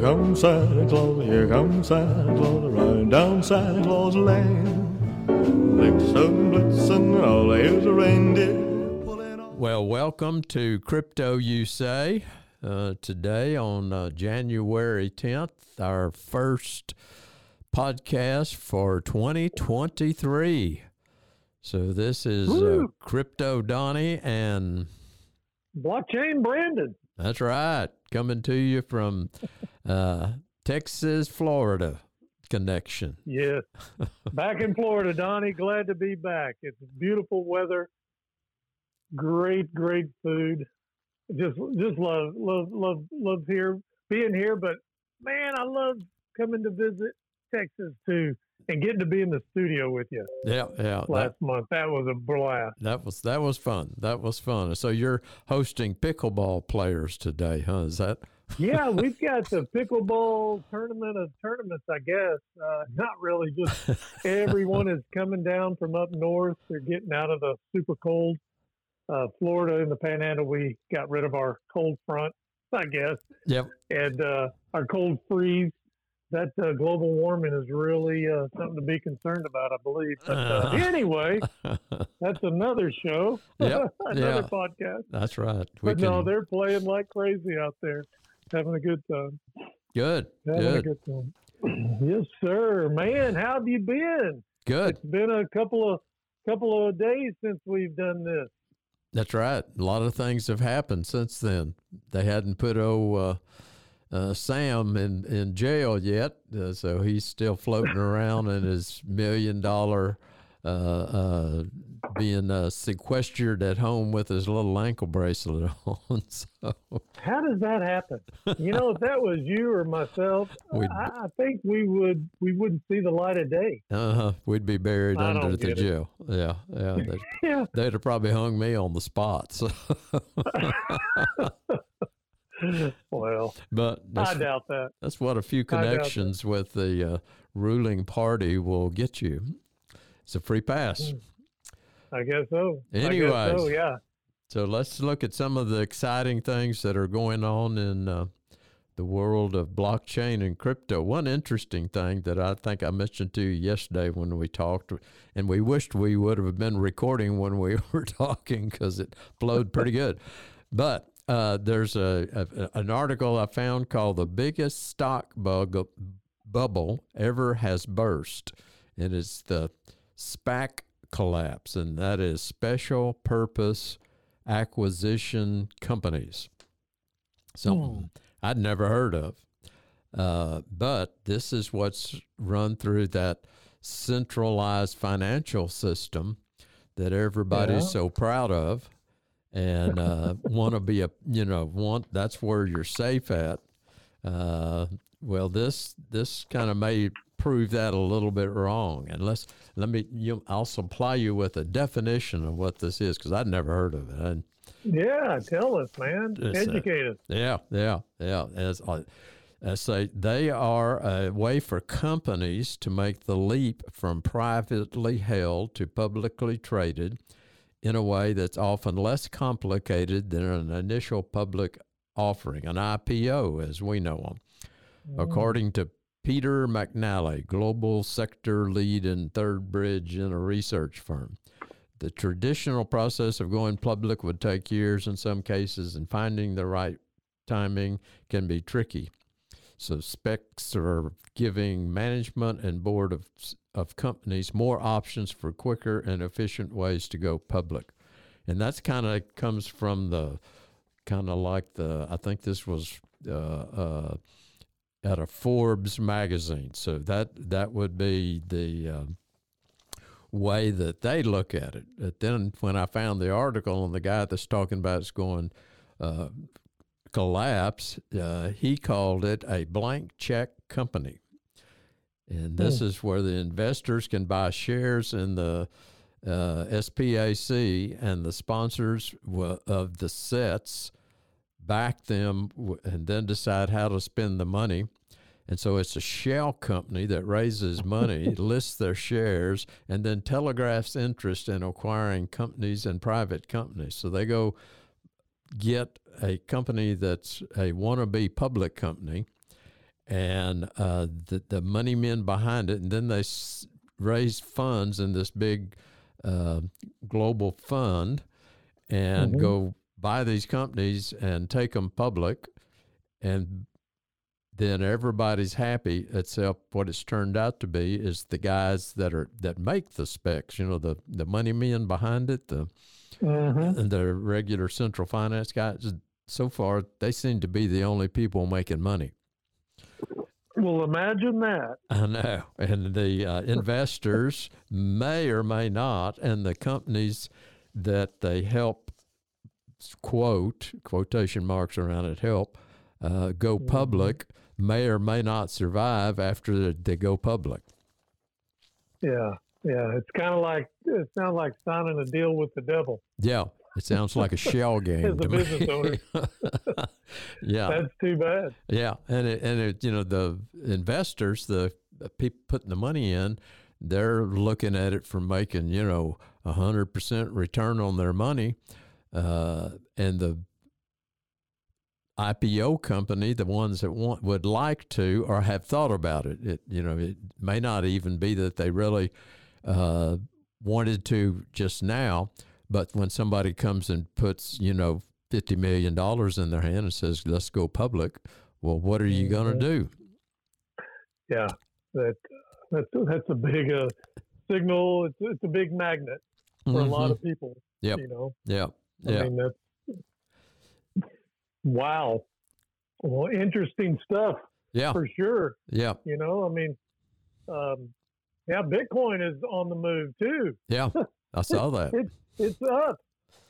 Comes Santa Claus, here comes Santa Claus, riding down Santa Claus Lane. Blitzen, blitzen, all here's a reindeer. Well, welcome to Crypto You Say. Uh, today on uh, January 10th, our first podcast for 2023. So this is uh, Crypto Donny, and Blockchain Brandon. that's right, coming to you from uh, Texas, Florida connection. Yes. back in Florida, Donny. Glad to be back. It's beautiful weather. Great, great food. Just just love, love, love, love here being here. But man, I love coming to visit Texas too and getting to be in the studio with you Yeah, yeah. That, last month. That was a blast. that was that was fun. That was fun. So you're hosting pickleball players today, huh? Is that? Yeah, we've got the pickleball tournament of tournaments, I guess. Uh, not really, just everyone is coming down from up north. They're getting out of the super cold uh, Florida in the Panhandle. We got rid of our cold front, I guess, Yep. and uh, our cold freeze. That uh, global warming is really uh, something to be concerned about, I believe. But uh, Uh-huh. anyway, that's another show, Yep, another yeah. podcast. That's right. We But no, they're playing like crazy out there, having a good time. good, Having a good, good time. Yes, sir. Man, how have you been? good. It's been a couple of couple of days since we've done this. That's right. A lot of things have happened since then. They hadn't put old uh, uh, Sam in, in jail yet, uh, so he's still floating around in his million dollar, uh, uh, being uh, sequestered at home with his little ankle bracelet on. So How does that happen? You know, if that was you or myself, I, I think we would we wouldn't see the light of day. uh, huh. we'd be buried I under the it. jail. Yeah, yeah. They'd, Yeah. they'd have probably hung me on the spot. So. Well, but I doubt that. That's what a few I doubt that. connections with the uh, ruling party will get you. It's a free pass. I guess so. I guess so. Anyways. Yeah. So let's look at some of the exciting things that are going on in uh, the world of blockchain and crypto. One interesting thing that I think I mentioned to you yesterday when we talked, and we wished we would have been recording when we were talking because it flowed pretty good. But uh, there's a, a an article I found called "The Biggest Stock Bug Bubble Ever Has Burst," and it's the SPAC collapse, and that is Special Purpose Acquisition Companies. Something I'd never heard of. Uh, but this is what's run through that centralized financial system that everybody's Yeah. so proud of and uh, want to be a you know want that's where you're safe at uh, well this this kind of may prove that a little bit wrong and let's let me you, i'll supply you with a definition of what this is because i'd never heard of it and Yeah. Tell us, man. Educate us. yeah, yeah, yeah. As I, I say, they are a way for companies to make the leap from privately held to publicly traded in a way that's often less complicated than an initial public offering, an IPO as we know them. Mm-hmm. According to Peter McNally, global sector lead in Third Bridge in a research firm. The traditional process of going public would take years in some cases, and finding the right timing can be tricky. So SPACs are giving management and board of of companies more options for quicker and efficient ways to go public, and that's kind of comes from the kind of like the I think this was uh, uh, at a Forbes magazine. So that that would be the um, way that they look at it. But then when I found the article and the guy that's talking about it's going uh, collapse, uh, he called it a blank check company. And this mm. is where the investors can buy shares in the uh, SPAC and the sponsors w- of the sets back them and then decide how to spend the money. And so it's a shell company that raises money, lists their shares, and then telegraphs interest in acquiring companies and private companies. So they go get a company that's a wannabe public company and uh, the, the money men behind it, and then they s- raise funds in this big uh, global fund and mm-hmm. go buy these companies and take them public, and then everybody's happy except what it's turned out to be is the guys that are that make the SPACs. you know the the money men behind it the mm-hmm. and the regular central finance guys so far they seem to be the only people making money. Well, imagine that. I know. And the uh, investors may or may not, and the companies that they help quote, quotation marks around it, help uh, go mm-hmm. public may or may not survive after they go public. Yeah. Yeah. It's kind of like, it sounds like signing a deal with the devil. Yeah. It sounds like a shell game As a business me. owner. yeah, that's too bad. Yeah, and it, and it, you know the investors, the people putting the money in, they're looking at it for making you know a hundred percent return on their money, uh, and the IPO company, the ones that want would like to or have thought about it. It you know it may not even be that they really uh, wanted to just now but when somebody comes and puts, you know, fifty million dollars in their hand and says, "Let's go public," well, what are you going to mm-hmm. do? Yeah, that that's that's a big uh, signal. It's it's a big magnet for mm-hmm. a lot mm-hmm. of people. Yeah, you know. Yeah, yeah. I mean, that's wow. Well, interesting stuff. Yeah, for sure. Yeah, you know, I mean, um, yeah, Bitcoin is on the move too. Yeah, I saw that. it's it's up.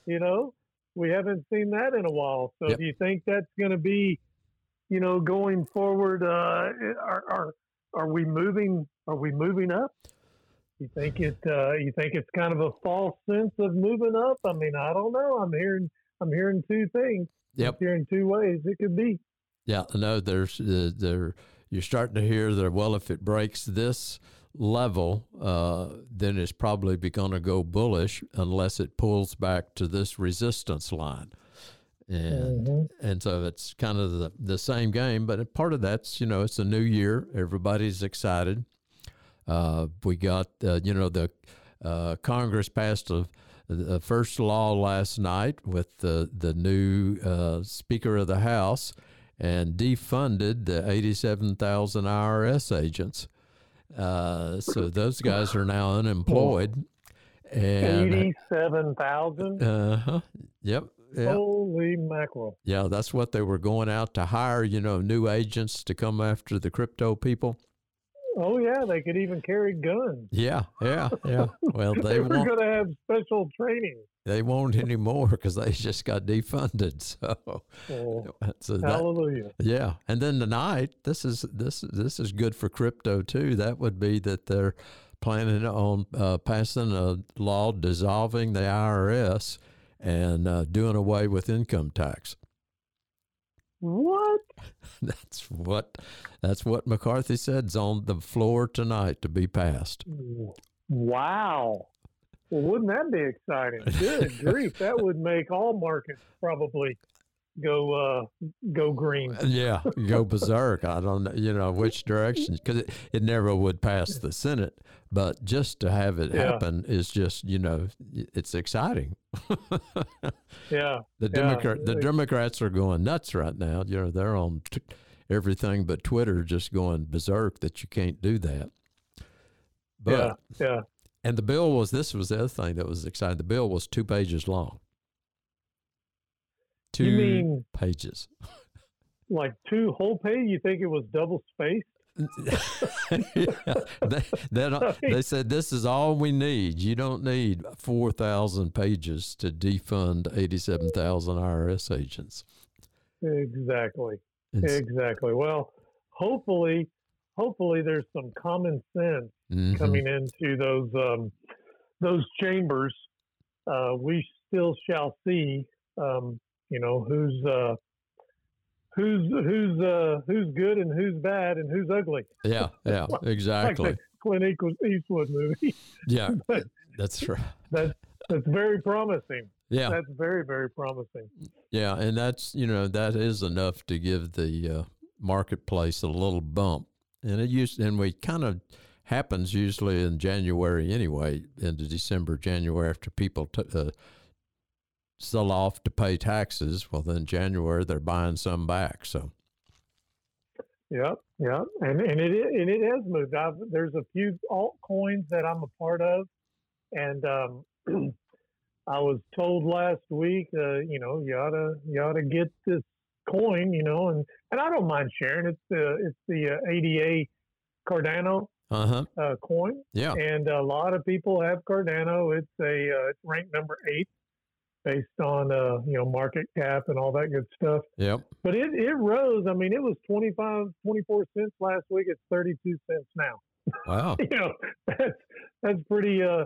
You know, we haven't seen that in a while. So yep. do you think that's going to be, you know, going forward? Uh, are, are are we moving? Are we moving up? You think it? Uh, you think it's kind of a false sense of moving up? I mean, I don't know. I'm hearing. I'm hearing two things. Yep. I'm hearing two ways it could be. Yeah, no. There's uh, there. You're starting to hear that. Well, if it breaks this level, uh, then it's probably going to go bullish unless it pulls back to this resistance line. And mm-hmm. and so it's kind of the, the same game, but part of that's you know it's a new year, everybody's excited. Uh, we got uh, you know the uh, Congress passed a, the first law last night with the the new uh, Speaker of the House and defunded the 87,000 IRS agents. Uh, so those guys are now unemployed. And eighty-seven thousand. Uh huh. Yep. Yep. Holy mackerel! Yeah, that's what they were going out to hire. You know, new agents to come after the crypto people. Oh yeah, they could even carry guns. Yeah, yeah, yeah. Well, they, were going to have special training. They won't anymore because they just got defunded. So, oh, so that, hallelujah. Yeah, and then tonight, this is this this is good for crypto too. That would be that they're planning on uh, passing a law dissolving the IRS and uh, doing away with income tax. What? That's what that's what McCarthy said is on the floor tonight to be passed. Wow. Well, wouldn't that be exciting? Good grief, that would make all markets probably go uh, go green. Yeah, go berserk. I don't know, you know, which direction because it, it never would pass the Senate, but just to have it Yeah. happen is just you know it's exciting. Yeah, The Yeah. Democrat the Democrats are going nuts right now. You know, they're on t- everything but Twitter, just going berserk that you can't do that. But yeah, yeah. and the bill was this was the other thing that was exciting. The bill was two pages long. Two mean pages. like two whole page? You think it was double spaced? yeah, they, don't- they said this is all we need. You don't need four thousand pages to defund eighty-seven thousand IRS agents. Exactly. And s- Exactly. Well, hopefully, hopefully there's some common sense mhm. coming into those um, those chambers. Uh, we still shall see. Um, you know who's uh, who's who's uh, who's good and who's bad and who's ugly. Yeah, yeah, exactly. Like Clint Eastwood Eastwood movie. Yeah, But that's right. that's that's very promising. Yeah, That's very very promising. yeah, and that's you know that is enough to give the uh, marketplace a little bump, and it used and we kind of happens usually in January anyway, into December, January after people t- uh, sell off to pay taxes. Well, then January they're buying some back. So Yep, yep, and and it and it has moved. I've, there's a few altcoins that I'm a part of, and um, I was told last week, uh, you know, you oughta you oughta get this coin, you know, and and I don't mind sharing. It's the it's the uh, ADA Cardano uh huh, uh, coin, yeah, and a lot of people have Cardano. It's a uh, it's ranked number eight based on uh, you know market cap and all that good stuff. yep, But it, it rose. I mean, it was 25, 24 cents last week. It's 32 cents now. wow, You know, that's, that's pretty, uh,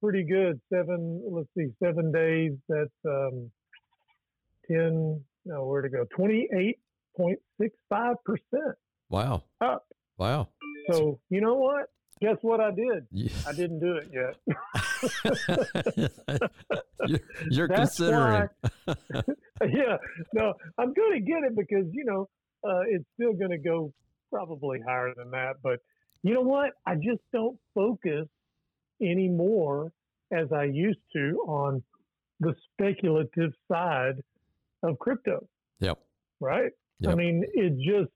pretty good. Seven, let's see, seven days. That's, um, 10, no, where to go? 28.65% wow, up. wow. So, you know what? Guess what I did? Yeah. I didn't do it yet. you're, you're considering. yeah, no, I'm going to get it because you know uh, it's still going to go probably higher than that. But you know what? I just don't focus anymore as I used to on the speculative side of crypto. Yep. Right. I mean, it just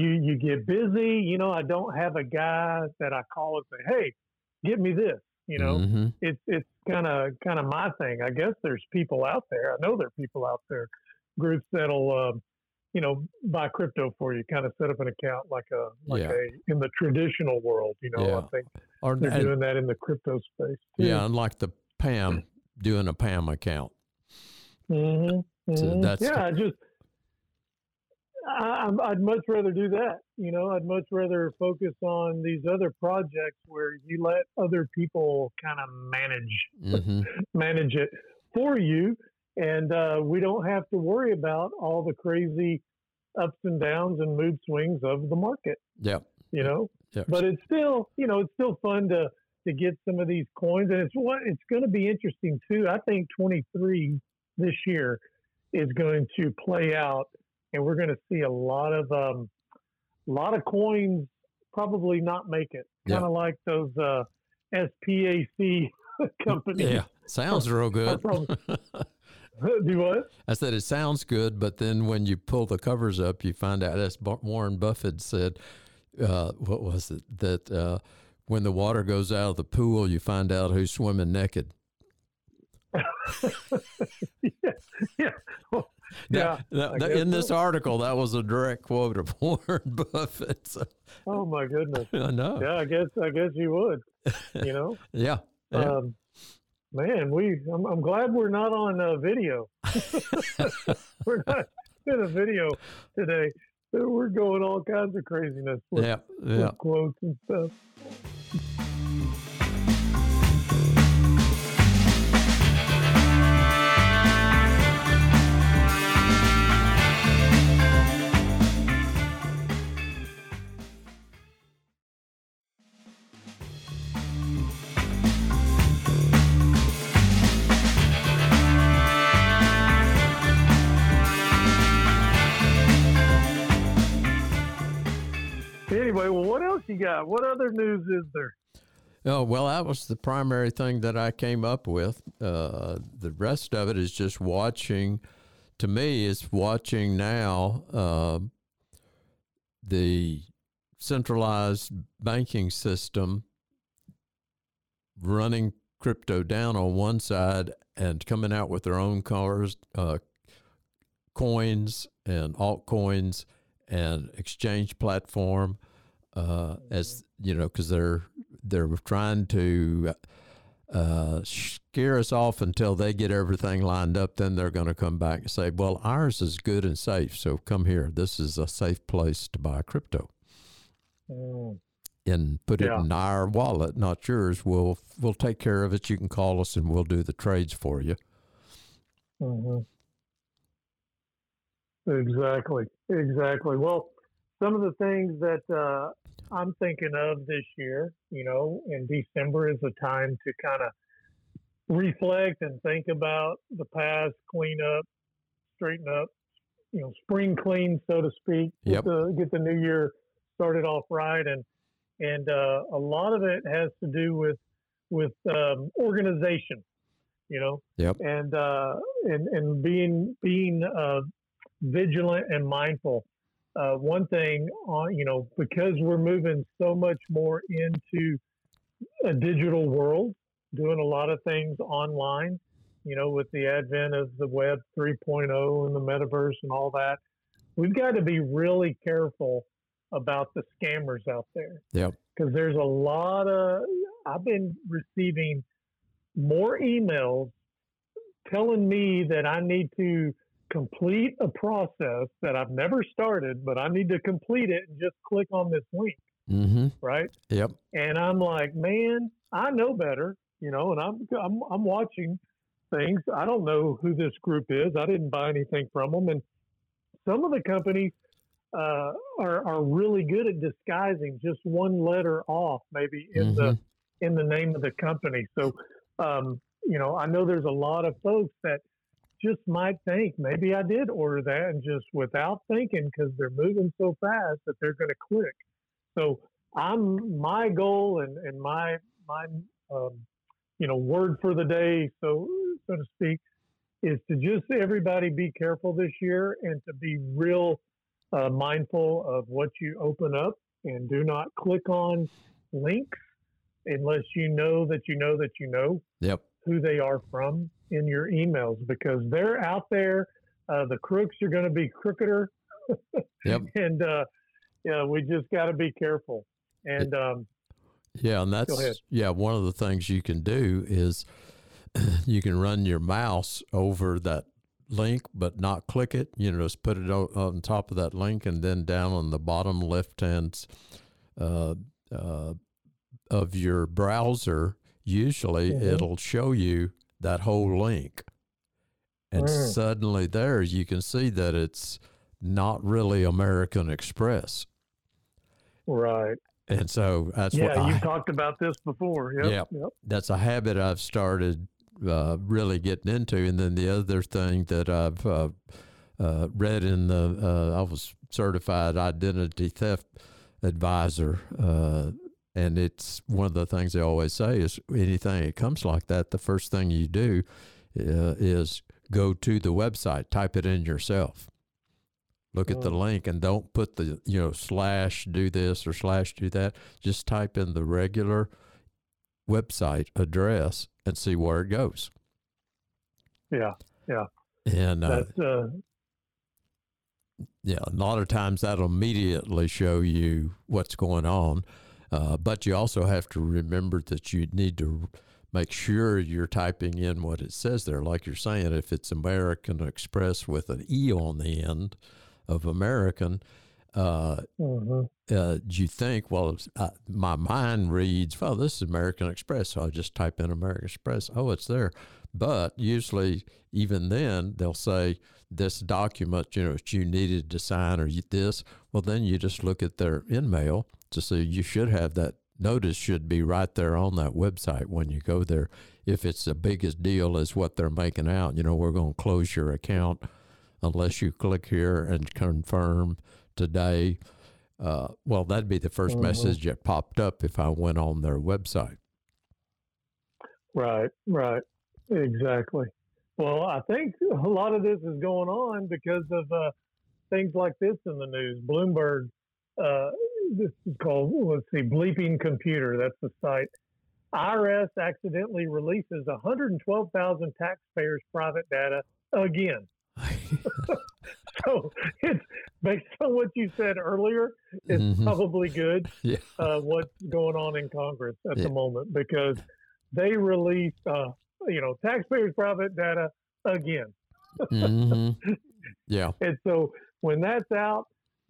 you you get busy. You know, I don't have a guy that I call and say, "Hey, get me this." You know, Mhm. it's it's kind of kind of my thing. I guess there's people out there. I know there are people out there, groups that'll um, you know buy crypto for you, kind of set up an account like a like Yeah. a in the traditional world. You know, Yeah. I think Or, they're and- doing that in the crypto space. Too. yeah, unlike the Pam doing a PAMM account. hmm So that's- yeah. I just I, I'd much rather do that. You know, I'd much rather focus on these other projects where you let other people kind of manage hmm manage it for you, and uh, we don't have to worry about all the crazy ups and downs and mood swings of the market. Yeah, You know, Yep. but it's still you know it's still fun to to get some of these coins, and it's what it's going to be interesting too. I think 23 this year is going to play out, and we're going to see a lot of um, a lot of coins probably not make it. Kind of like those uh, SPAC companies. yeah, sounds real good. Do what? I said it sounds good, but then when you pull the covers up, you find out, as Warren Buffett said, uh, what was it? That uh, when the water goes out of the pool, you find out who's swimming naked. yeah, yeah. Well, yeah. That- that- I that- in this so. article, that was a direct quote of Warren Buffett. So, Oh my goodness. I know. Yeah, I guess I guess you would. You know, Yeah. yeah. um, man, we. I'm, I'm glad we're not on uh, video. we're not in a video today. We're going all kinds of craziness with, yeah. with Yeah. quotes and stuff. You got? What other news is there? Oh, well, that was the primary thing that I came up with. Uh, the rest of it is just watching, to me, is watching now uh, the centralized banking system running crypto down on one side and coming out with their own cars, uh, coins and altcoins and exchange platform uh, as you know because they're they're trying to uh, scare us off until they get everything lined up. Then they're going to come back and say, "Well, ours is good and safe, so come here. This is a safe place to buy crypto." Mm. And put it in our wallet, not yours. We'll we'll take care of it. You can call us, and we'll do the trades for you. Mm-hmm. Exactly. Exactly. Well, some of the things that uh, I'm thinking of this year, you know, in December is a time to kind of reflect and think about the past, clean up, straighten up, you know, spring clean, so to speak. Yep. Get the, get the new year started off right, and and uh, a lot of it has to do with with um, organization, you know, yep. and uh, and and being being uh, vigilant and mindful. Uh, one thing on, you know, because we're moving so much more into a digital world, doing a lot of things online, you know, with the advent of the web 3.0 and the metaverse and all that, we've got to be really careful about the scammers out there. Yep. Because there's a lot of, I've been receiving more emails telling me that I need to complete a process that I've never started, but I need to complete it and just click on this link. Mm-hmm. Right. Yep. And I'm like, man, I know better, you know, and I'm, I'm, I'm watching things. I don't know who this group is. I didn't buy anything from them. And some of the companies uh, are, are really good at disguising just one letter off, maybe in mm-hmm. the, in the name of the company. So, um, you know, I know there's a lot of folks that just might think maybe I did order that and just without thinking because they're moving so fast that they're going to click. So I'm my goal and, and my my um, you know word for the day, so so to speak, is to just everybody be careful this year and to be real uh, mindful of what you open up and do not click on links unless you know that you know that you know yep. Who they are from in your emails because they're out there. Uh, the crooks are going to be crookeder. yep. And, uh, yeah, we just got to be careful. And, um, yeah, and that's, yeah, one of the things you can do is you can run your mouse over that link, but not click it. You know, just put it on top of that link and then down on the bottom left hand uh, uh, of your browser. Usually, mm-hmm. it'll show you that whole link. And mm. suddenly there you can see that it's not really American Express. Right. And so that's yeah, what you talked about this before. Yep, yeah, yep. that's a habit I've started uh, really getting into. And then the other thing that I've uh, uh, read in the, uh, I was certified identity theft advisor uh, and it's one of the things they always say is anything that comes like that, the first thing you do uh, is go to the website, type it in yourself. Look at the mm. link and don't put the, you know, slash do this or slash do that. Just type in the regular website address and see where it goes. Yeah. Yeah. And uh, uh, yeah, a lot of times that'll immediately show you what's going on. Uh, but you also have to remember that you need to make sure you're typing in what it says there. Like you're saying, if it's American Express with an E on the end of American, uh, mm-hmm. uh, you think, well, uh, my mind reads, well, this is American Express. So I just type in American Express. Oh, it's there. But usually, even then, they'll say, this document, you know, you needed to sign or this. Well, then you just look at their InMail to see you should have that notice should be right there on that website when you go there. If it's the biggest deal as what they're making out, you know, we're going to close your account unless you click here and confirm today. uh, well, that'd be the 1st Mhm. message that popped up if I went on their website. Right, right, exactly. Well, I think a lot of this is going on because of uh, things like this in the news. Bloomberg, uh, this is called, let's see, Bleeping Computer. That's the site. IRS accidentally releases 112,000 taxpayers' private data again. So it's based on what you said earlier. It's Mhm. probably good yeah. uh, what's going on in Congress at Yeah. the moment because they released, uh, you know, taxpayers' private data again. hmm Yeah. And so when that's out,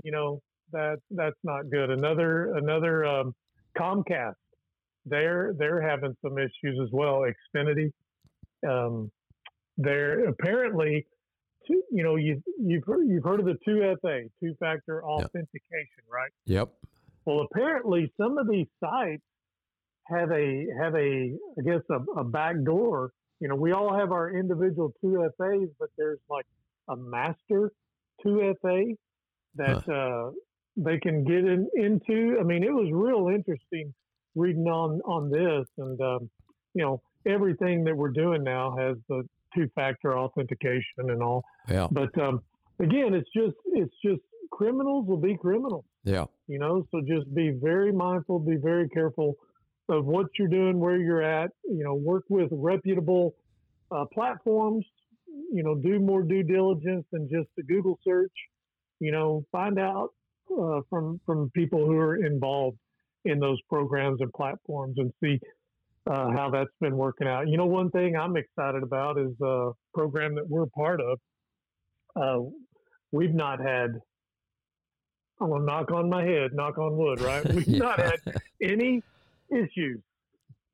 you know, that that's not good. Another another um, Comcast, they're they're having some issues as well. Xfinity, um, they're apparently, two, you know, you you've heard, you've heard of the two FA, two factor authentication, right? Yep. Well, apparently some of these sites have a have a I guess a, a back door. You know, we all have our individual two FAs, but there's like a master two FA that uh, they can get in, into. I mean, it was real interesting reading on on this, and um, you know, everything that we're doing now has the two factor authentication and all. Yeah. But um, again, it's just it's just criminals will be criminals Yeah. you know so just be very mindful be very careful of what you're doing where you're at you know work with reputable uh, platforms you know do more due diligence than just the google search you know find out uh, from from people who are involved in those programs and platforms and see uh, how that's been working out you know one thing i'm excited about is a program that we're part of uh, we've not had I'm gonna knock on my head, knock on wood, right? We've Yeah. not had any issues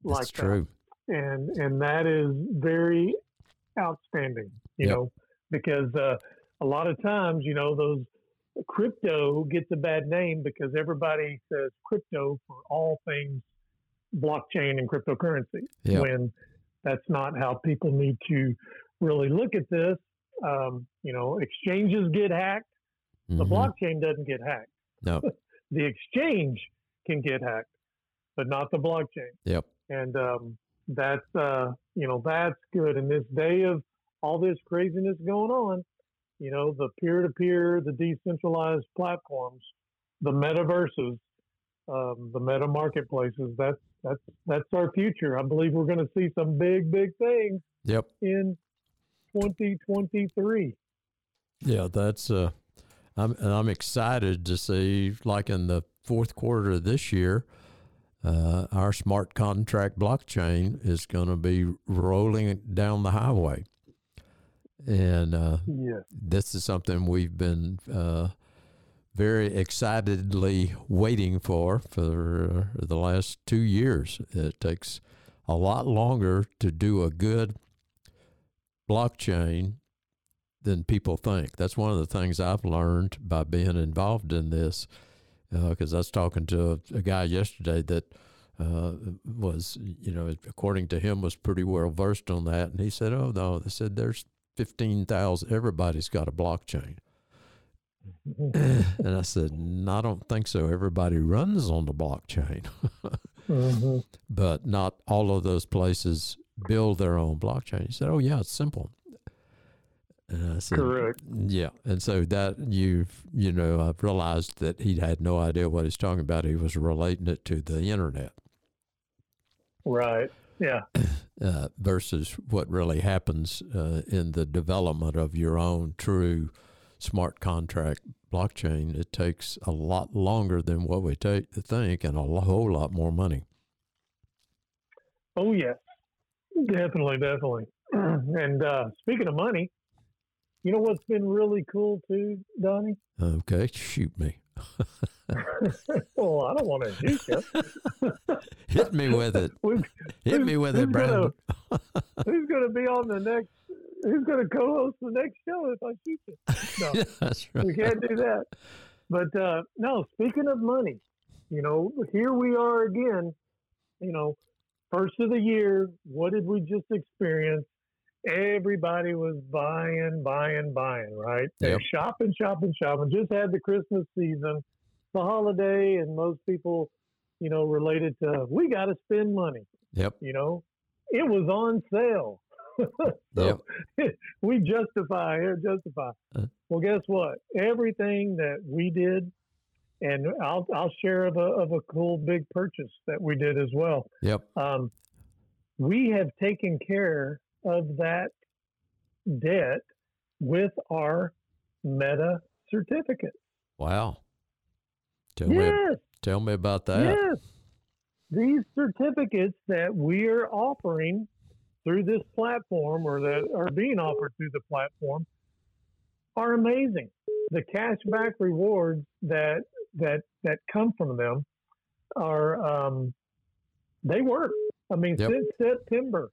like That's that, true. and and that is very outstanding, you Yep. know, because uh, a lot of times, you know, those crypto gets a bad name because everybody says crypto for all things blockchain and cryptocurrency Yeah. when that's not how people need to really look at this. Um, you know, exchanges get hacked the Mhm. blockchain doesn't get hacked. No. The exchange can get hacked, but not the blockchain. Yep. And um, that's uh, you know that's good in this day of all this craziness going on. You know, the peer-to-peer, the decentralized platforms, the metaverses, um, the meta marketplaces. That's that's that's our future. I believe we're going to see some big, big things Yep. in 2023. Yeah, that's uh I'm I'm excited to see like in the fourth quarter of this year, uh, our smart contract blockchain is going to be rolling down the highway. And uh, Yes. this is something we've been uh, very excitedly waiting for for the last two years. It takes a lot longer to do a good blockchain than people think. That's one of the things I've learned by being involved in this. Because I was talking to a, a guy yesterday that uh, was, you know, according to him, was pretty well versed on that, and he said, "Oh no," they said there's fifteen thousand. Everybody's got a blockchain, and I said, "No, I don't think so. Everybody runs on the blockchain, hmm but not all of those places build their own blockchain." He said, "Oh yeah, it's simple." And I said, Correct. Yeah, and so that you've, you know I've realized that he had no idea what he's talking about. He was relating it to the internet Right. Yeah. uh, versus what really happens uh, in the development of your own true smart contract blockchain. It takes a lot longer than what we take to think, and a whole lot more money. Oh yes, definitely, definitely. and uh, speaking of money, you know what's been really cool too, Donny? Okay, shoot me, well, I don't want to shoot you. hit me with it, hit me with it, who's gonna- who's going to be on the next? Who's going to co-host the next show if I shoot you? No, That's right. we can't do that. But uh, no, speaking of money, you know, here we are again. You know, first of the year. What did we just experience? Everybody was buying, buying, buying. Right? They're Yep. shopping, shopping, shopping. Just had the Christmas season. the holiday, and most people, you know, related to we got to spend money. Yep. You know, it was on sale. so we justify here, justify. Uh, well, guess what? Everything that we did, and I'll I'll share of a of a cool big purchase that we did as well. Yep. Um, we have taken care of that debt with our Meta certificate. Wow. Tell yes. me tell me about that. Yes. These certificates that we are offering through this platform or that are being offered through the platform are amazing. The cashback rewards that that that come from them are um, they work. I mean, yep. since September,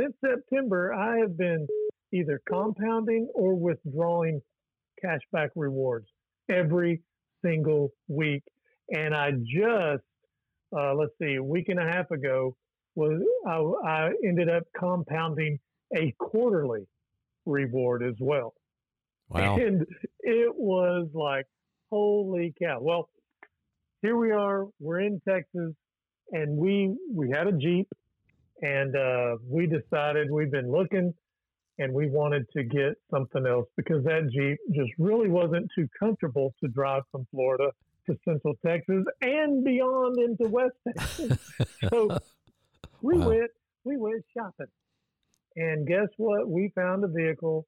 since September, I have been either compounding or withdrawing cashback rewards every single week. And I just, uh, let's see, a week and a half ago, was I, I ended up compounding a quarterly reward as well. Wow. And it was like, holy cow. Well, here we are. We're in Texas, and we we had a Jeep, and uh, we decided we've been looking, and we wanted to get something else because that Jeep just really wasn't too comfortable to drive from Florida to Central Texas and beyond into West Texas. so we wow. went we went shopping, and guess what? We found a vehicle.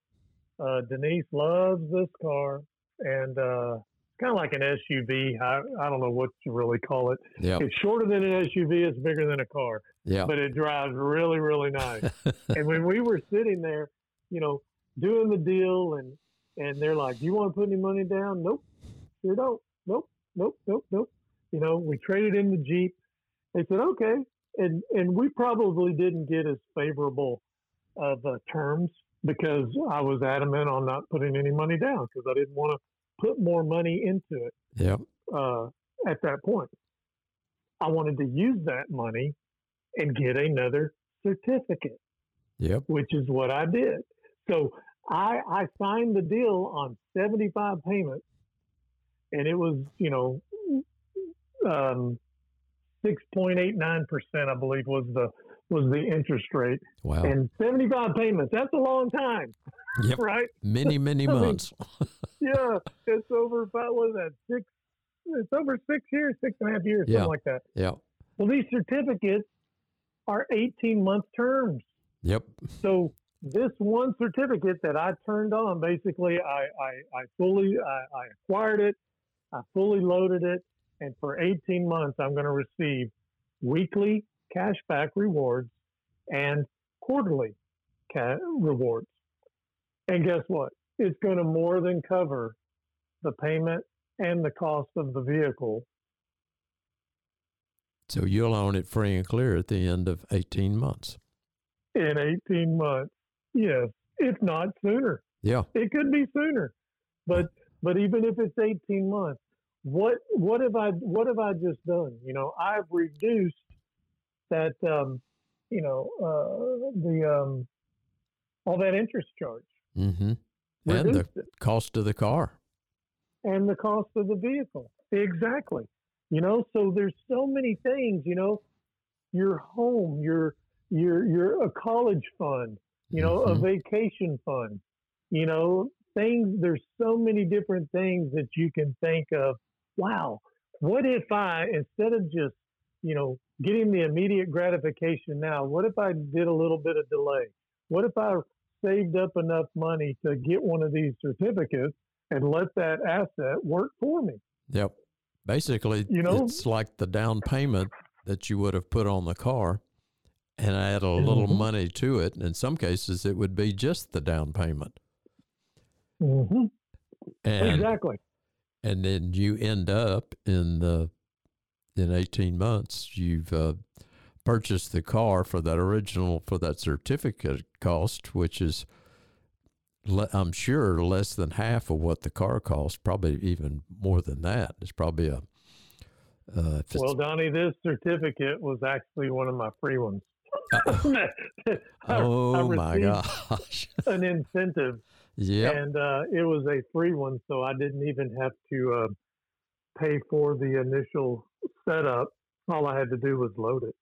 Uh, Denise loves this car, and uh, kind of like an SUV. I, I don't know what you really call it. Yep. It's shorter than an SUV. It's bigger than a car. Yeah. But it drives really, really nice. and when we were sitting there, you know, doing the deal, and and they're like, "Do you want to put any money down?" Nope. Sure don't. Nope. Nope. Nope. Nope. You know, we traded in the Jeep. They said, "Okay." and and we probably didn't get as favorable of uh, terms because I was adamant on not putting any money down because I didn't want to put more money into it. Yeah. Uh, at that point, I wanted to use that money and get another certificate. Yep. Which is what I did. So I I signed the deal on seventy five payments, and it was you know um, 6.89%, I believe was the was the interest rate. Wow. And 75 payments. That's a long time. Yep. right? Many, many months. Mean, yeah. It's over about what is that? Six it's over six years, six and a half years, yeah. something like that. Yeah. Well, these certificates are 18 month terms. Yep. So this one certificate that I turned on, basically, I, I, I fully I, I acquired it, I fully loaded it, and for 18 months, I'm going to receive weekly cashback rewards and quarterly ca- rewards. And guess what? It's going to more than cover the payment and the cost of the vehicle. So you'll own it free and clear at the end of 18 months. In 18 months, yes, if not sooner. Yeah. It could be sooner. But but even if it's 18 months, what what have I what have I just done? You know, I've reduced that um, you know uh, the um, all that interest charge. Mm-hmm. And the it. cost of the car. And the cost of the vehicle. Exactly. You know, so there's so many things, you know, your home, your your your a college fund, you know, mm-hmm. a vacation fund, you know, things there's so many different things that you can think of wow, what if I, instead of just, you know, getting the immediate gratification now, what if I did a little bit of delay? What if I saved up enough money to get one of these certificates and let that asset work for me? Yep. Basically, you know, it's like the down payment that you would have put on the car and add a little mm-hmm. money to it. In some cases, it would be just the down payment. Mm-hmm. And, exactly and then you end up in the in 18 months you've uh, purchased the car for that original for that certificate cost which is le- i'm sure less than half of what the car costs probably even more than that it's probably a uh, well donny this certificate was actually one of my free ones I, oh I my gosh an incentive yeah. And uh, it was a free one, so I didn't even have to uh, pay for the initial setup. All I had to do was load it.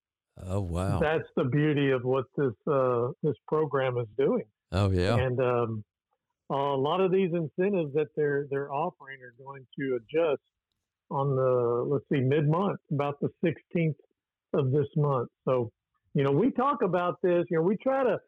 Oh wow. That's the beauty of what this uh, this program is doing. Oh yeah. And um, a lot of these incentives that they're they're offering are going to adjust on the let's see mid month, about the 16th of this month. So, you know, we talk about this. You know, we try to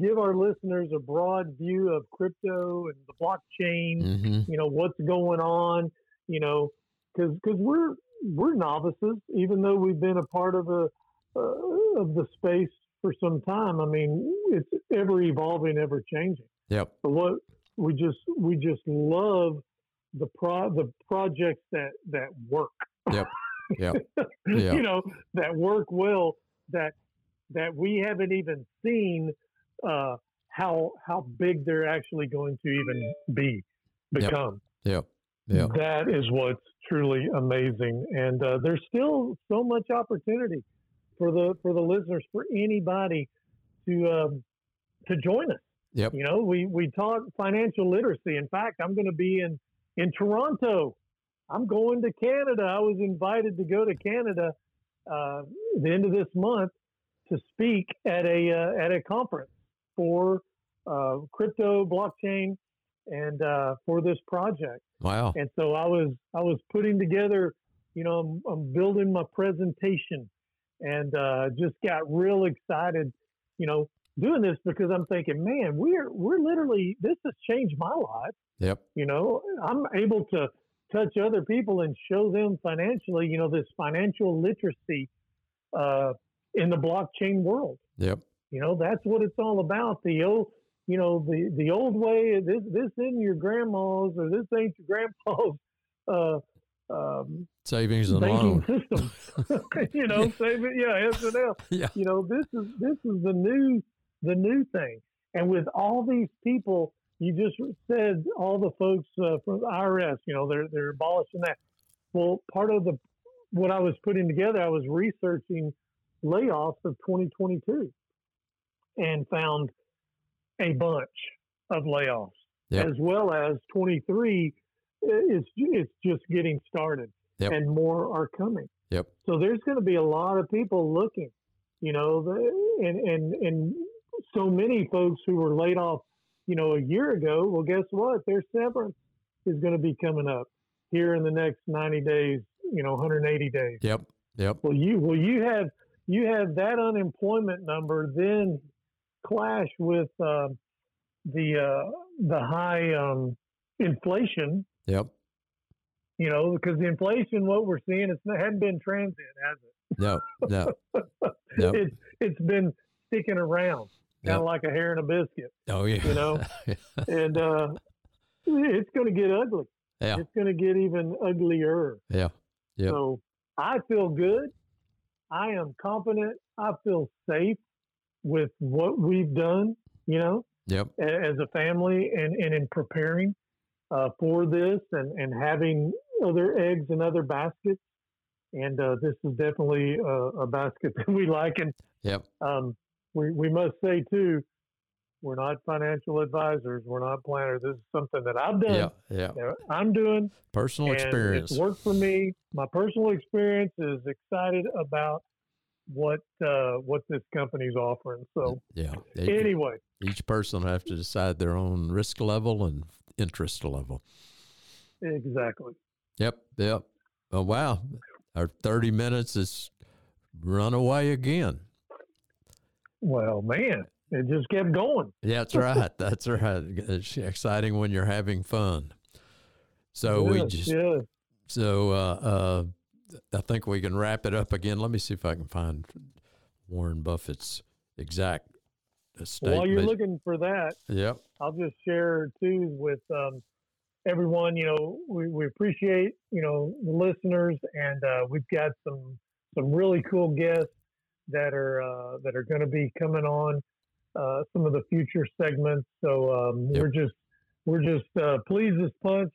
give our listeners a broad view of crypto and the blockchain. Mm-hmm. You know, what's going on. You know, because because we're we're novices, even though we've been a part of a uh, of the space for some time. I mean, it's ever evolving, ever changing. Yep. But what we just we just love the pro the projects that that work. Yep. Yep. Yeah. you know that work well. That that we haven't even seen uh, how how big they're actually going to even be become. Yep. Yep. That is what's truly amazing, and uh, there's still so much opportunity for the for the listeners, for anybody to um, to join us. Yep. You know, we we talk financial literacy. In fact, I'm going to be in in Toronto. I'm going to Canada. I was invited to go to Canada uh, the end of this month to speak at a uh, at a conference for uh, crypto, blockchain, and uh, for this project. Wow. And so I was I was putting together, you know, I'm, I'm building my presentation, and uh, just got real excited, you know, doing this because I'm thinking, man, we're we're literally this has changed my life. Yep. You know, I'm able to touch other people and show them financially, you know, this financial literacy uh, in the blockchain world. Yep. You know, that's what it's all about. The old, you know, the the old way. This this isn't your grandma's or this ain't your grandpa's uh, um, Savings and banking loan. system. you know, save it. Yeah, S and L. Yeah. You know, this is this is the new the new thing. And with all these people, you just said all the folks uh, from the IRS. You know, they're they're abolishing that. Well, part of the what I was putting together, I was researching layoffs of 2022 and found a bunch of layoffs, Yep. as well as 23 is it's just getting started, Yep. and more are coming. Yep. So there's going to be a lot of people looking, you know, the, and and and so many folks who were laid off, you know, a year ago. Well, guess what? Their severance is going to be coming up here in the next 90 days, you know, 180 days. Yep. Yep. Well, you well you have you have that unemployment number then clash with uh, the uh, the high um, inflation. Yep. You know, because the inflation, what we're seeing, it's not, hadn't been transient, has it? No. No. Yep. It's it's been sticking around, kind of like a hair in a biscuit, Oh yeah. you know? and uh, it's going to get ugly. yeah. It's going to get even uglier. Yeah. Yep. So I feel good. I am confident. I feel safe with what we've done, you know, Yep. as a family and, and in preparing uh, for this and, and having other eggs in other baskets. And uh, this is definitely a, a basket that we like. And Yep. um, we, we must say, too, we're not financial advisors. We're not planners. This is something that I've done. Yeah. Yeah. I'm doing Personal and experience. It's worked for me. My personal experience is excited about what uh, what this company's offering. So Yeah. Anyway, Each person will have to decide their own risk level and interest level. exactly. Yep. Yep. Oh wow. Our thirty minutes is run away again. Well, man, it just kept going. Yeah, that's right. That's right. It's exciting when you're having fun. So we just yes. so uh, uh, I think we can wrap it up again. Let me see if I can find Warren Buffett's exact statement. While you're looking for that, Yep. I'll just share too with um, everyone. You know, we, we appreciate you know the listeners, and uh, we've got some some really cool guests that are uh, that are going to be coming on uh, some of the future segments. So um, Yep. we're just we're just uh, pleased as punch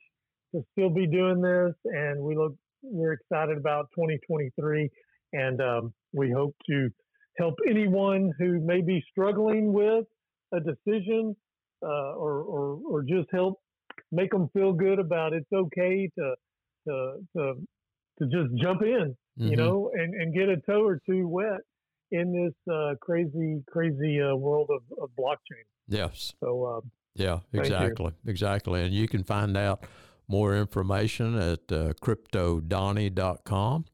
to still be doing this, and we look we're excited about 2023, and um, we hope to help anyone who may be struggling with a decision uh, or, or or just help make them feel good about it's okay to to to to just jump in, you Mhm. know, and and get a toe or two wet in this uh, crazy crazy uh, world of, of blockchain. Yes. So uh, Yeah, exactly. Exactly. And you can find out more information at uh, cryptodonny.com.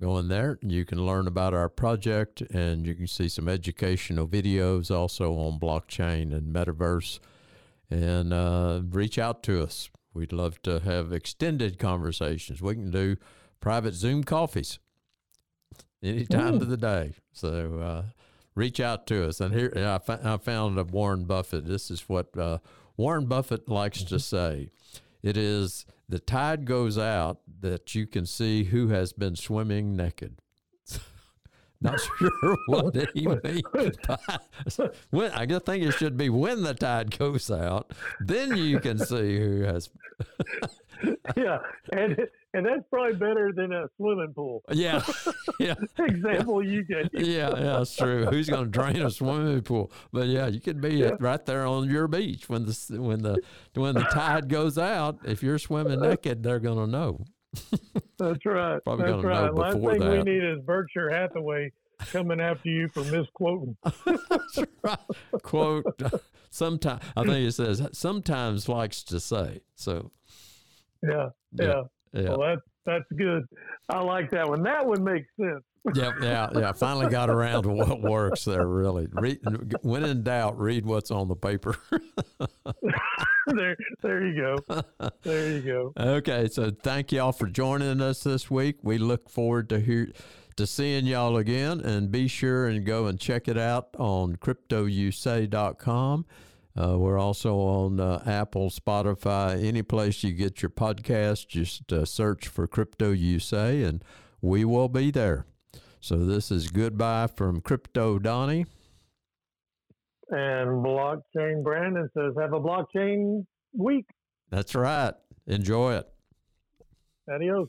Go in there and you can learn about our project and you can see some educational videos also on blockchain and metaverse. And uh, reach out to us. We'd love to have extended conversations. We can do private Zoom coffees any time Ooh. of the day. So uh, reach out to us. And here I, found a Warren Buffett. This is what uh, Warren Buffett likes to say. It is the tide goes out that you can see who has been swimming naked. Not sure what he means. when, I think it should be when the tide goes out, then you can see who has. yeah, and and that's probably better than a swimming pool Yeah, yeah. example you gave. yeah, yeah, that's true. Who's going to drain a swimming pool? But yeah, you could be Yeah. right there on your beach when the when the when the tide goes out. If you're swimming uh, naked, they're going to know. That's right. Probably That's right. Last thing we need is Berkshire Hathaway coming after you for misquoting. That's right. Quote. Sometimes I think it says sometimes likes to say. So Yeah, Yeah. yeah. Yeah, Well, that's that's good. I like that one. That one makes sense. yeah, yeah, yeah. Finally got around to what works there. Really, read, when in doubt, read what's on the paper. there, there you go. There you go. Okay, so thank y'all for joining us this week. We look forward to hear to seeing y'all again, and be sure and go and check it out on cryptousay.com. Uh, we're also on uh, Apple, Spotify, any place you get your podcast. Just uh, search for Crypto USA, and we will be there. So this is goodbye from Crypto Donny. And blockchain Brandon says, "Have a blockchain week." That's right. Enjoy it. Adios.